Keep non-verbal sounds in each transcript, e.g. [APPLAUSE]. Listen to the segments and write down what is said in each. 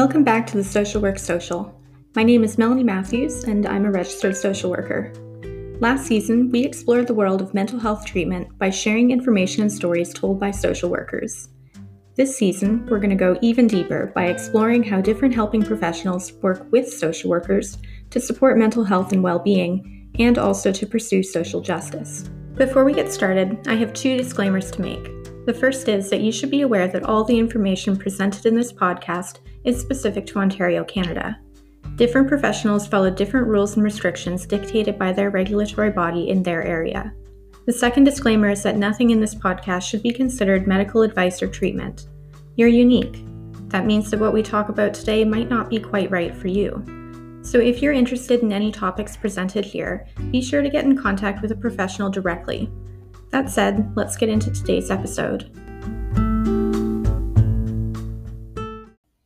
Welcome back to the Social Work Social. My name is Melanie Matthews, and I'm a registered social worker. Last season, we explored the world of mental health treatment by sharing information and stories told by social workers. This season, we're going to go even deeper by exploring how different helping professionals work with social workers to support mental health and well being, and also to pursue social justice. Before we get started, I have two disclaimers to make. The first is that you should be aware that all the information presented in this podcast is specific to Ontario, Canada. Different professionals follow different rules and restrictions dictated by their regulatory body in their area. The second disclaimer is that nothing in this podcast should be considered medical advice or treatment. You're unique. That means that what we talk about today might not be quite right for you. So, if you're interested in any topics presented here, be sure to get in contact with a professional directly. That said, let's get into today's episode.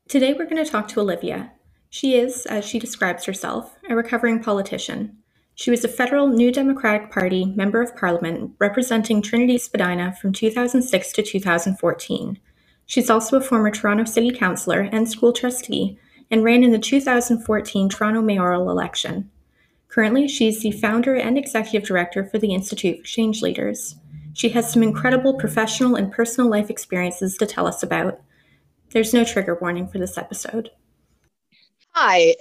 Today we're going to talk to Olivia. She is, as she describes herself, a recovering politician. She was a federal New Democratic Party Member of Parliament representing Trinity Spadina from 2006 to 2014. She's also a former Toronto City Councillor and school trustee and ran in the 2014 Toronto mayoral election. Currently, she's the founder and executive director for the Institute for Change Leaders. She has some incredible professional and personal life experiences to tell us about, there's no trigger warning for this episode. Hi,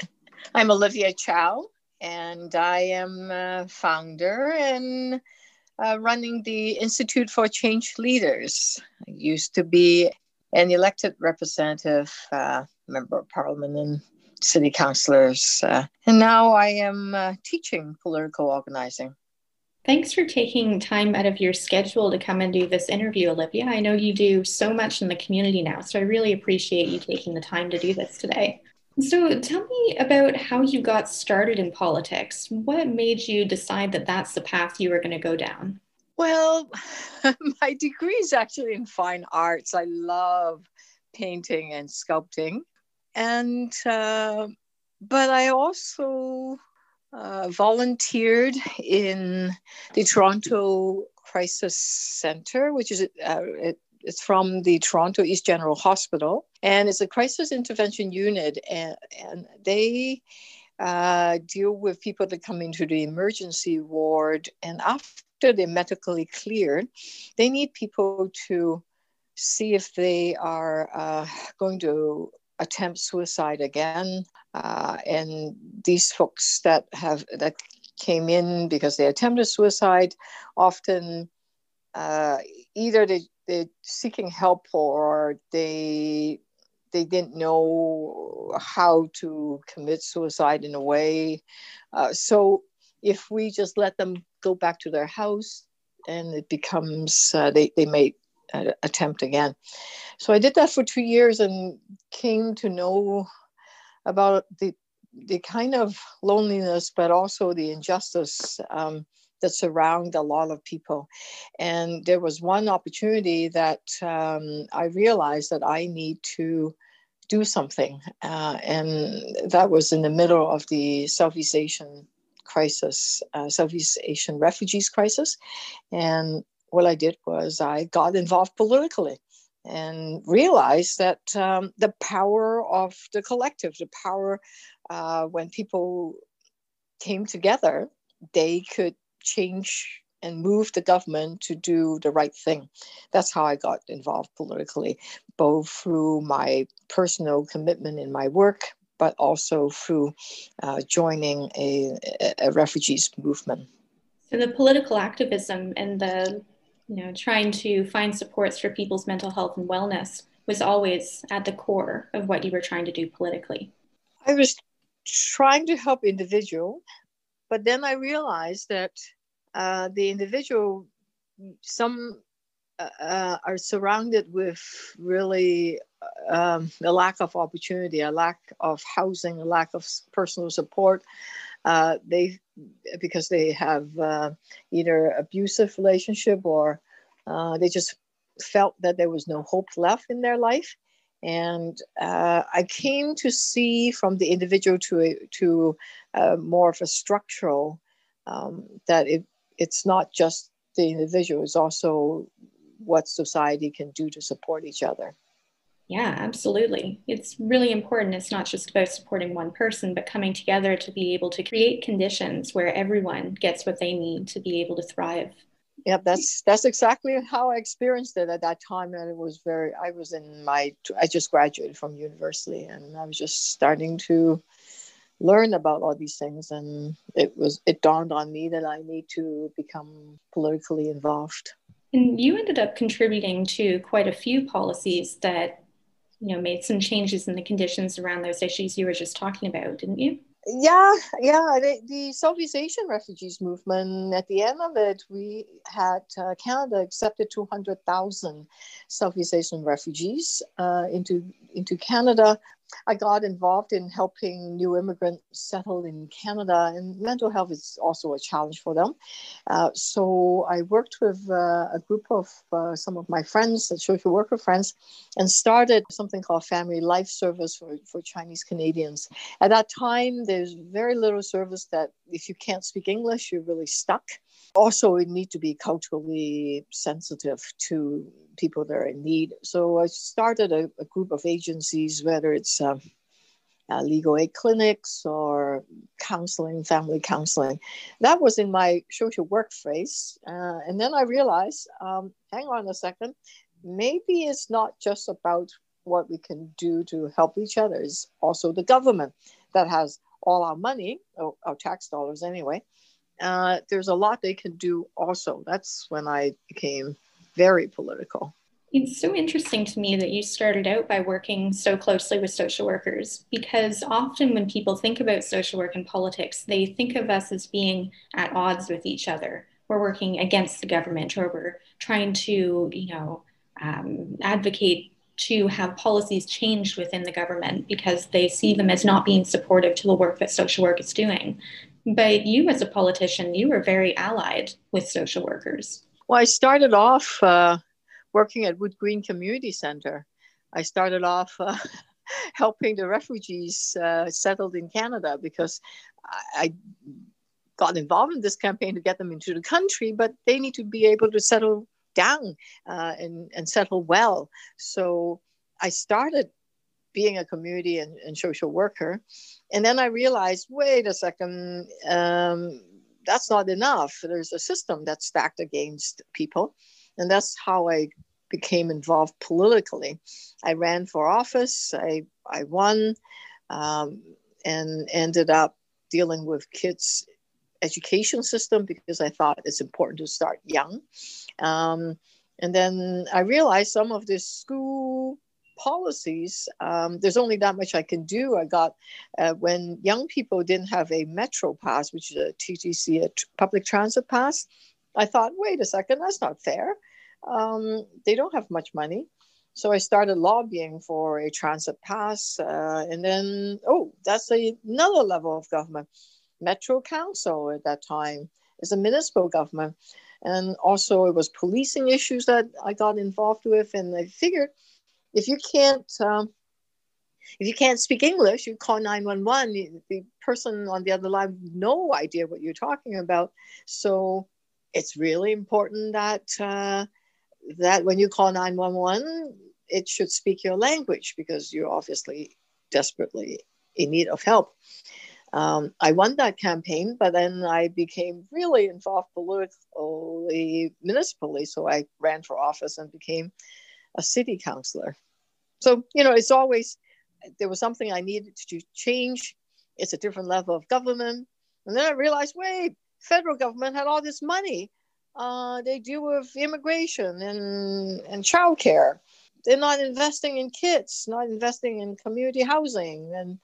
I'm Olivia Chow, and I am a founder and uh, running the Institute for Change Leaders. I used to be an elected representative, uh, member of parliament, and city councilors, uh, and now I am uh, teaching political organizing. Thanks for taking time out of your schedule to come and do this interview, Olivia. I know you do so much in the community now, so I really appreciate you taking the time to do this today. So, tell me about how you got started in politics. What made you decide that that's the path you were going to go down? Well, [LAUGHS] my degree is actually in fine arts. I love painting and sculpting. And, uh, but I also uh, volunteered in the Toronto Crisis Center, which is uh, it, it's from the Toronto East General Hospital, and it's a crisis intervention unit, and, and they uh, deal with people that come into the emergency ward, and after they're medically cleared, they need people to see if they are uh, going to attempt suicide again. Uh, and these folks that have that came in because they attempted suicide often uh, either they, they're seeking help or they they didn't know how to commit suicide in a way. Uh, so if we just let them go back to their house and it becomes, uh, they, they may uh, attempt again. So I did that for two years and came to know about the the kind of loneliness, but also the injustice um, that surround a lot of people. And there was one opportunity that um, I realized that I need to do something, uh, and that was in the middle of the Southeast Asian crisis, uh, Southeast Asian refugees crisis, and what I did was I got involved politically and realize that um, the power of the collective, the power uh, when people came together, they could change and move the government to do the right thing. That's how I got involved politically, both through my personal commitment in my work, but also through uh, joining a, a refugees movement. So the political activism and the you know, trying to find supports for people's mental health and wellness was always at the core of what you were trying to do politically. I was trying to help individual, but then I realized that uh, the individual, some uh, uh are surrounded with really um, a lack of opportunity, a lack of housing, a lack of personal support. Uh, they because they have uh, either abusive relationship or uh, they just felt that there was no hope left in their life. And uh, I came to see from the individual to a, to uh, more of a structural um, that it, it's not just the individual; it's also what society can do to support each other. Yeah, absolutely. It's really important. It's not just about supporting one person, but coming together to be able to create conditions where everyone gets what they need to be able to thrive. Yeah, that's that's exactly how I experienced it at that time, and it was very. I was in my. I just graduated from university, and I was just starting to learn about all these things, and it was. It dawned on me that I need to become politically involved. And you ended up contributing to quite a few policies that you know made some changes in the conditions around those issues you were just talking about didn't you? Yeah yeah the, the southeast asian refugees movement at the end of it we had uh, canada accepted 200000 southeast asian refugees uh, into into canada I got involved in helping new immigrants settle in Canada, and mental health is also a challenge for them. Uh, so I worked with uh, a group of uh, some of my friends, social worker friends, and started something called Family Life Service for, for Chinese Canadians. At that time, there's very little service that if you can't speak English, you're really stuck. Also, we need to be culturally sensitive to people that are in need. So I started a, a group of agencies, whether it's uh, uh, legal aid clinics or counseling, family counseling. That was in my social work phase. Uh, and then I realized, um, hang on a second, maybe it's not just about what we can do to help each other, it's also the government that has all our money, our tax dollars anyway. Uh, there's a lot they can do also. That's when I became very political. It's so interesting to me that you started out by working so closely with social workers because often when people think about social work and politics, they think of us as being at odds with each other. We're working against the government or we're trying to, you know, um, advocate to have policies changed within the government because they see them as not being supportive to the work that social work is doing. But you, as a politician, you were very allied with social workers. Well, I started off uh, working at Wood Green Community Center. I started off uh, [LAUGHS] helping the refugees uh, settled in Canada because I, I got involved in this campaign to get them into the country, but they need to be able to settle down uh, and, and settle well. So I started being a community and, and, social worker. And then I realized, wait a second, um, that's not enough. There's a system that's stacked against people. And that's how I became involved politically. I ran for office, I, I won, um, and ended up dealing with kids' education system because I thought it's important to start young. Um, and then I realized some of the school policies, um, there's only that much I can do. I got, uh, when young people didn't have a Metro pass, which is a TTC, a public transit pass, I thought, wait a second, that's not fair. Um, they don't have much money. So I started lobbying for a transit pass. Uh, and then, oh, that's a, another level of government. Metro Council at that time is a municipal government. And also, it was policing issues that I got involved with. And I figured if you can't, um, if you can't speak English, you call 911. The person on the other line no idea what you're talking about. So it's really important that uh, that when you call 911, it should speak your language because you're obviously desperately in need of help. Um, I won that campaign, but then I became really involved politically, municipally. So I ran for office and became a city councilor. So, you know, it's always, there was something I needed to change. It's a different level of government. And then I realized, wait, federal government had all this money uh, they deal with immigration and, and childcare. They're not investing in kids, not investing in community housing. And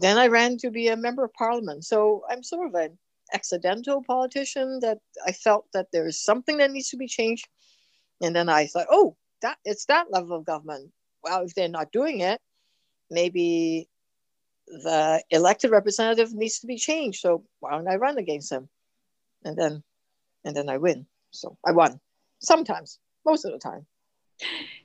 then I ran to be a member of parliament. So I'm sort of an accidental politician that I felt that there is something that needs to be changed. And then I thought, oh, that it's that level of government. Well, if they're not doing it, maybe the elected representative needs to be changed. So why don't I run against him? And then and then I win. So I won sometimes, most of the time.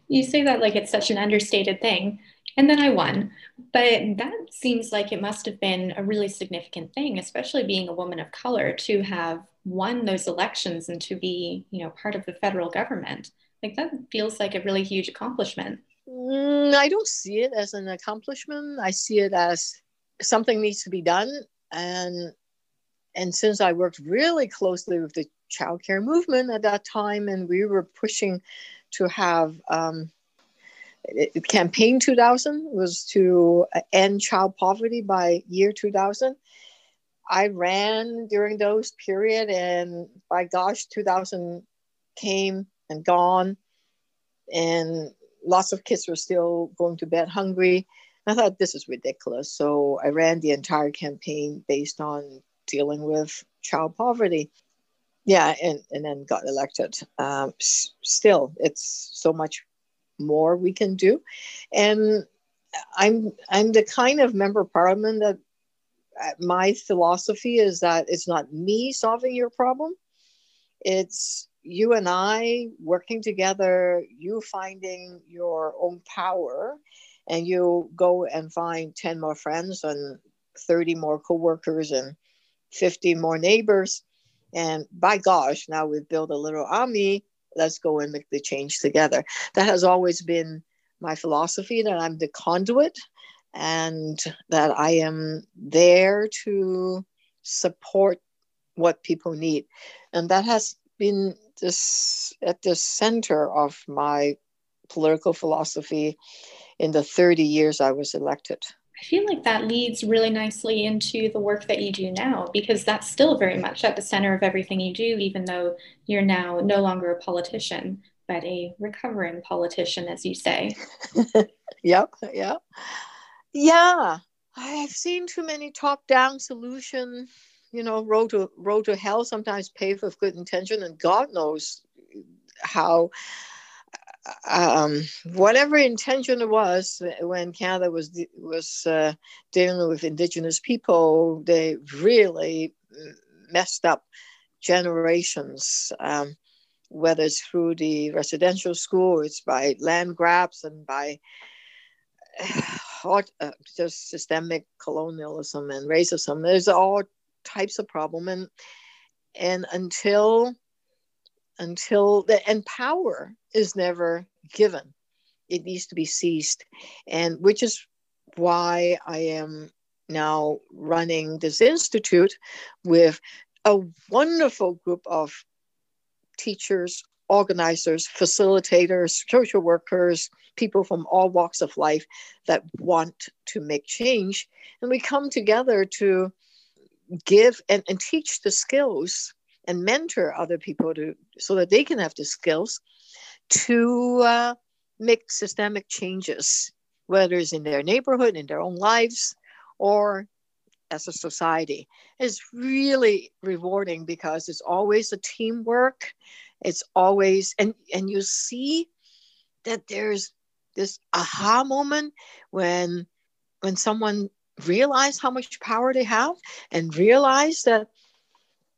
You say that like it's such an understated thing. And then I won. But that seems like it must have been a really significant thing, especially being a woman of color, to have won those elections and to be, you know, part of the federal government. Like that feels like a really huge accomplishment. Mm, I don't see it as an accomplishment. I see it as something needs to be done. And and since I worked really closely with the childcare movement at that time, and we were pushing to have um, campaign 2000 was to end child poverty by year 2000. I ran during those period, and by gosh, 2000 came and gone, and lots of kids were still going to bed hungry. I thought this is ridiculous, so I ran the entire campaign based on dealing with child poverty. Yeah, and, and then got elected. Um, s- still, it's so much more we can do, and I'm I'm the kind of member of parliament that uh, my philosophy is that it's not me solving your problem, it's you and I working together, you finding your own power, and you go and find 10 more friends and 30 more coworkers and 50 more neighbors. And by gosh, now we've built a little army. Let's go and make the change together. That has always been my philosophy that I'm the conduit and that I am there to support what people need. And that has been this at the center of my political philosophy in the 30 years I was elected. I feel like that leads really nicely into the work that you do now because that's still very much at the center of everything you do, even though you're now no longer a politician, but a recovering politician, as you say. [LAUGHS] yep, yep. Yeah, I've seen too many top down solution, you know, road to road to hell, sometimes paved with good intention, and God knows how um, whatever intention it was when Canada was was uh, dealing with Indigenous people, they really messed up generations. Um, whether it's through the residential school, it's by land grabs and by [SIGHS] uh, just systemic colonialism and racism. There's all types of problem, and and until until the and power is never given. It needs to be seized and which is why i am now running this institute with a wonderful group of teachers organizers facilitators social workers people from all walks of life that want to make change. And we come together to give and, and teach the skills and mentor other people to so that they can have the skills to uh, make systemic changes, whether it's in their neighborhood, in their own lives, or as a society. It's really rewarding because it's always a teamwork. It's always and and you see that there's this aha moment when when someone realize how much power they have and realize that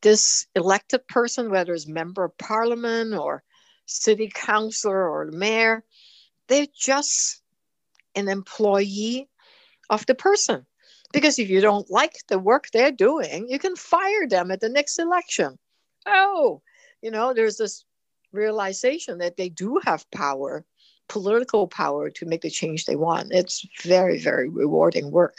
this elected person, whether it's member of parliament or city councilor or mayor, they're just an employee of the person. Because if you don't like the work they're doing, you can fire them at the next election. Oh, you know, there's this realization that they do have power, political power to make the change they want. It's very, very rewarding work.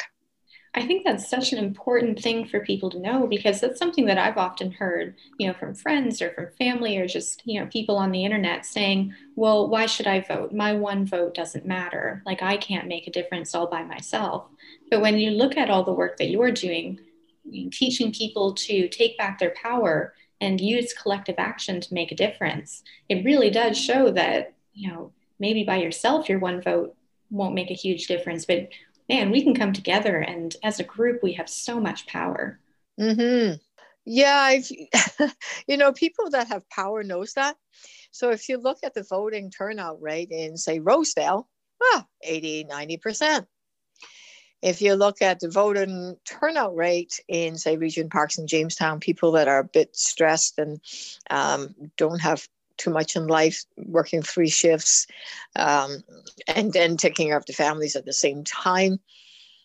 I think that's such an important thing for people to know because that's something that I've often heard, you know, from friends or from family or just, you know, people on the internet saying, well, why should I vote? My one vote doesn't matter. Like I can't make a difference all by myself. But when you look at all the work that you're doing, teaching people to take back their power and use collective action to make a difference, it really does show that, you know, maybe by yourself, your one vote won't make a huge difference, but man, we can come together and as a group, we have so much power. Mm-hmm. Yeah, I've, [LAUGHS] you know, people that have power knows that. So if you look at the voting turnout rate in, say, Rosedale, ah, 80, 90%. If you look at the voting turnout rate in, say, Regent Parks and Jamestown, people that are a bit stressed and um, don't have too much in life, working three shifts, um, and then taking care of the families at the same time,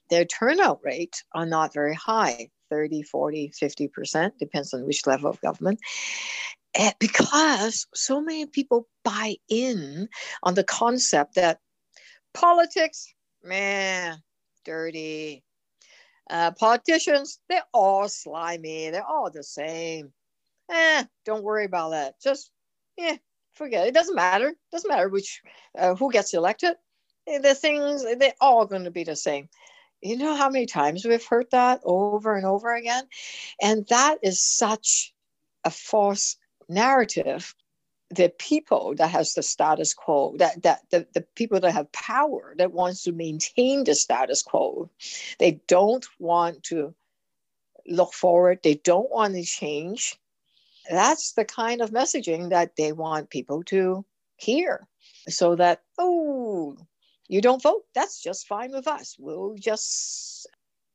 their turnout rate are not very high 30, 40, 50%, depends on which level of government. And because so many people buy in on the concept that Politics, man, dirty. Uh, politicians, they're all slimy. They're all the same. Eh, don't worry about that. Just, yeah, forget it. doesn't matter. Doesn't matter which, uh, who gets elected. Eh, the things, they're all going to be the same. You know how many times we've heard that over and over again? And that is such a false narrative the people that has the status quo that that the, the people that have power that wants to maintain the status quo they don't want to look forward they don't want to change that's the kind of messaging that they want people to hear so that oh you don't vote. That's just fine with us. We'll just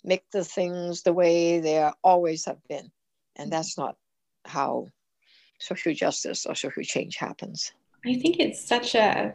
make the things the way they always have been. And that's mm-hmm. not how social justice or social change happens. I think it's such a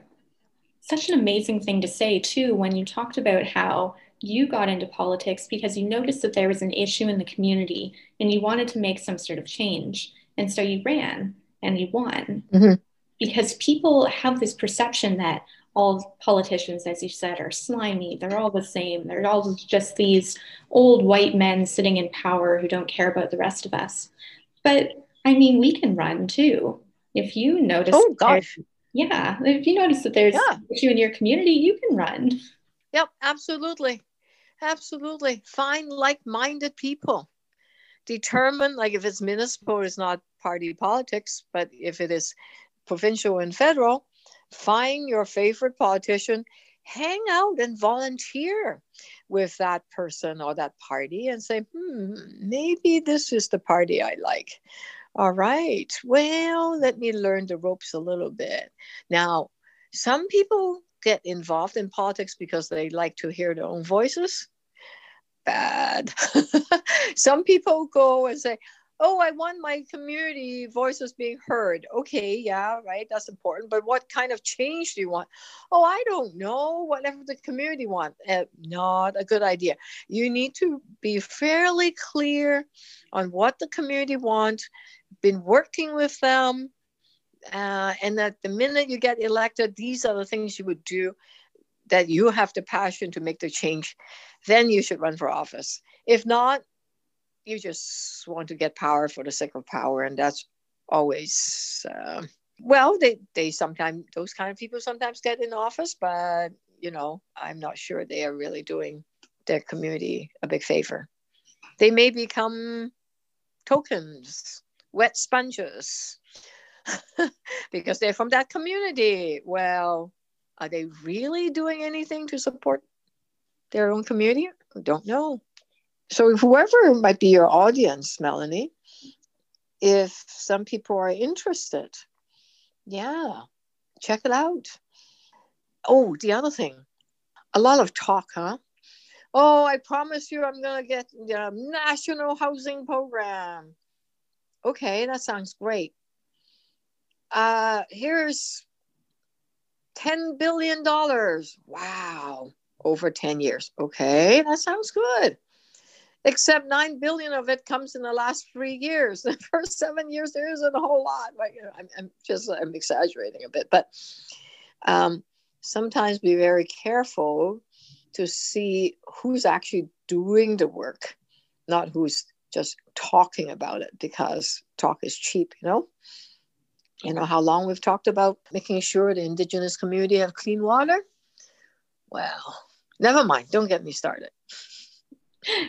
such an amazing thing to say too when you talked about how you got into politics because you noticed that there was an issue in the community and you wanted to make some sort of change and so you ran and you won mm-hmm. because people have this perception that all politicians as you said are slimy they're all the same they're all just these old white men sitting in power who don't care about the rest of us but I mean, we can run too. If you notice, oh gosh, yeah, if you notice that there's yeah. issue in your community, you can run. Yep, absolutely, absolutely. Find like-minded people. Determine, like if it's municipal, it's not party politics, but if it is provincial and federal, find your favorite politician hang out and volunteer with that person or that party and say, hmm, maybe this is the party I like. All right. Well, let me learn the ropes a little bit. Now, some people get involved in politics because they like to hear their own voices. Bad. [LAUGHS] some people go and say, oh, I want my community voices being heard. Okay, yeah, right. That's important. But what kind of change do you want? Oh, I don't know. Whatever the community want. Uh, not a good idea. You need to be fairly clear on what the community want been working with them, uh, and that the minute you get elected, these are the things you would do that you have the passion to make the change, then you should run for office. If not, you just want to get power for the sake of power, and that's always uh, well. They they sometimes those kind of people sometimes get in office, but you know I'm not sure they are really doing their community a big favor. They may become tokens wet sponges [LAUGHS] because they're from that community. Well, are they really doing anything to support their own community? I don't know. So, whoever might be your audience, Melanie, if some people are interested, yeah, check it out. Oh, the other thing, a lot of talk, huh? Oh, I promise you, I'm going to get the national housing program okay, that sounds great. Uh, here's $10 billion. Wow. Over 10 years. Okay, that sounds good. Except 9 billion of it comes in the last three years. [LAUGHS] The first seven years, there isn't a whole lot. I'm, I'm just, I'm exaggerating a bit, but um, sometimes be very careful to see who's actually doing the work, not who's just talking about it because talk is cheap, you know? You know how long we've talked about making sure the indigenous community have clean water? Well, never mind. Don't get me started.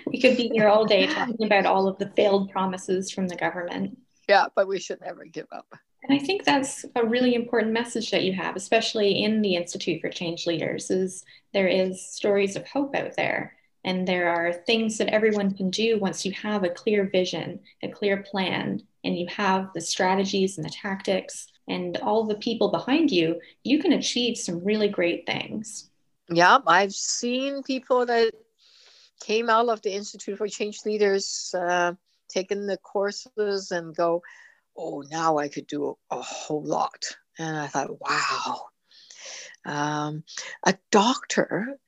We could be here all day talking about all of the failed promises from the government. Yeah, but we should never give up. And I think that's a really important message that you have, especially in the Institute for Change Leaders, is there is stories of hope out there and there are things that everyone can do once you have a clear vision, a clear plan, and you have the strategies and the tactics and all the people behind you, you can achieve some really great things. Yeah, I've seen people that came out of the Institute for Change Leaders, uh, taken the courses, and go, oh, now I could do a whole lot. And I thought, wow. Um, a doctor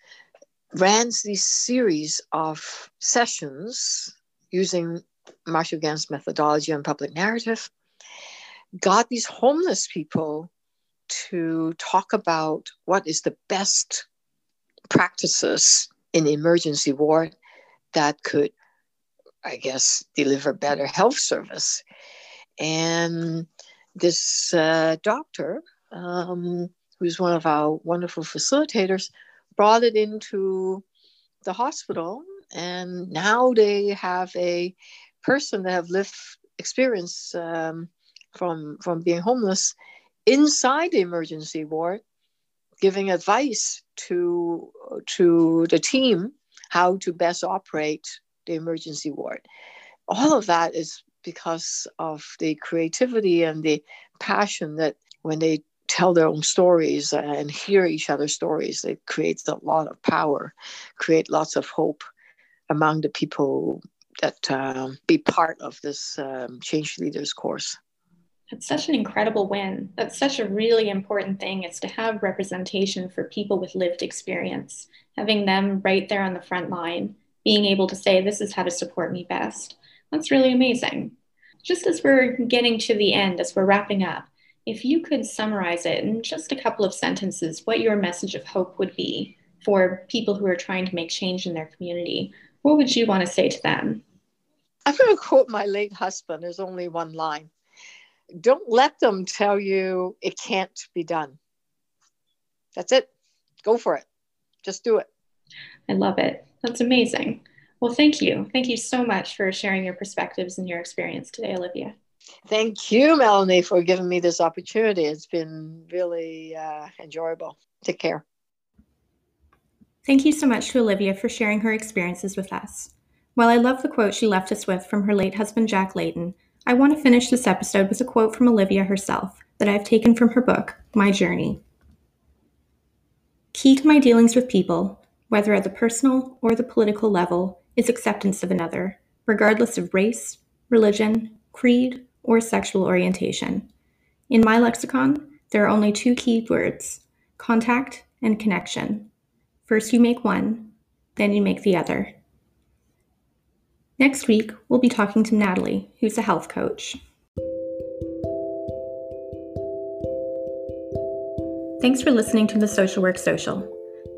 ran this series of sessions using Marshall Ganz methodology and public narrative, got these homeless people to talk about what is the best practices in emergency ward that could, I guess, deliver better health service. And this uh, doctor, um, who's one of our wonderful facilitators, brought it into the hospital. And now they have a person that have lived experience um, from from being homeless inside the emergency ward, giving advice to to the team how to best operate the emergency ward. All of that is because of the creativity and the passion that when they tell their own stories and hear each other's stories, it creates a lot of power, create lots of hope among the people that um, be part of this um, change leaders course. That's such an incredible win. That's such a really important thing is to have representation for people with lived experience, having them right there on the front line, being able to say, this is how to support me best. That's really amazing. Just as we're getting to the end, as we're wrapping up, if you could summarize it in just a couple of sentences, what your message of hope would be for people who are trying to make change in their community, what would you want to say to them? I'm going to quote my late husband. There's only one line. Don't let them tell you it can't be done. That's it. Go for it. Just do it. I love it. That's amazing. Well, thank you. Thank you so much for sharing your perspectives and your experience today, Olivia. Thank you, Melanie, for giving me this opportunity. It's been really uh, enjoyable. Take care. Thank you so much to Olivia for sharing her experiences with us. While I love the quote she left us with from her late husband, Jack Layton, I want to finish this episode with a quote from Olivia herself that I've taken from her book, My Journey. Key to my dealings with people, whether at the personal or the political level, is acceptance of another, regardless of race, religion, creed, or sexual orientation. In my lexicon, there are only two key words contact and connection. First, you make one, then you make the other. Next week, we'll be talking to Natalie, who's a health coach. Thanks for listening to the Social Work Social.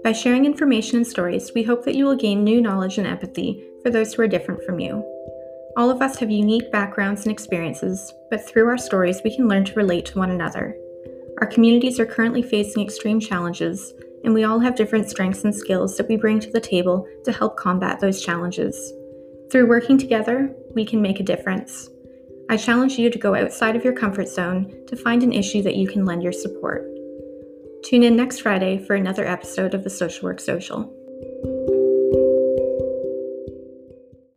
By sharing information and stories, we hope that you will gain new knowledge and empathy for those who are different from you. All of us have unique backgrounds and experiences, but through our stories, we can learn to relate to one another. Our communities are currently facing extreme challenges, and we all have different strengths and skills that we bring to the table to help combat those challenges. Through working together, we can make a difference. I challenge you to go outside of your comfort zone to find an issue that you can lend your support. Tune in next Friday for another episode of the Social Work Social.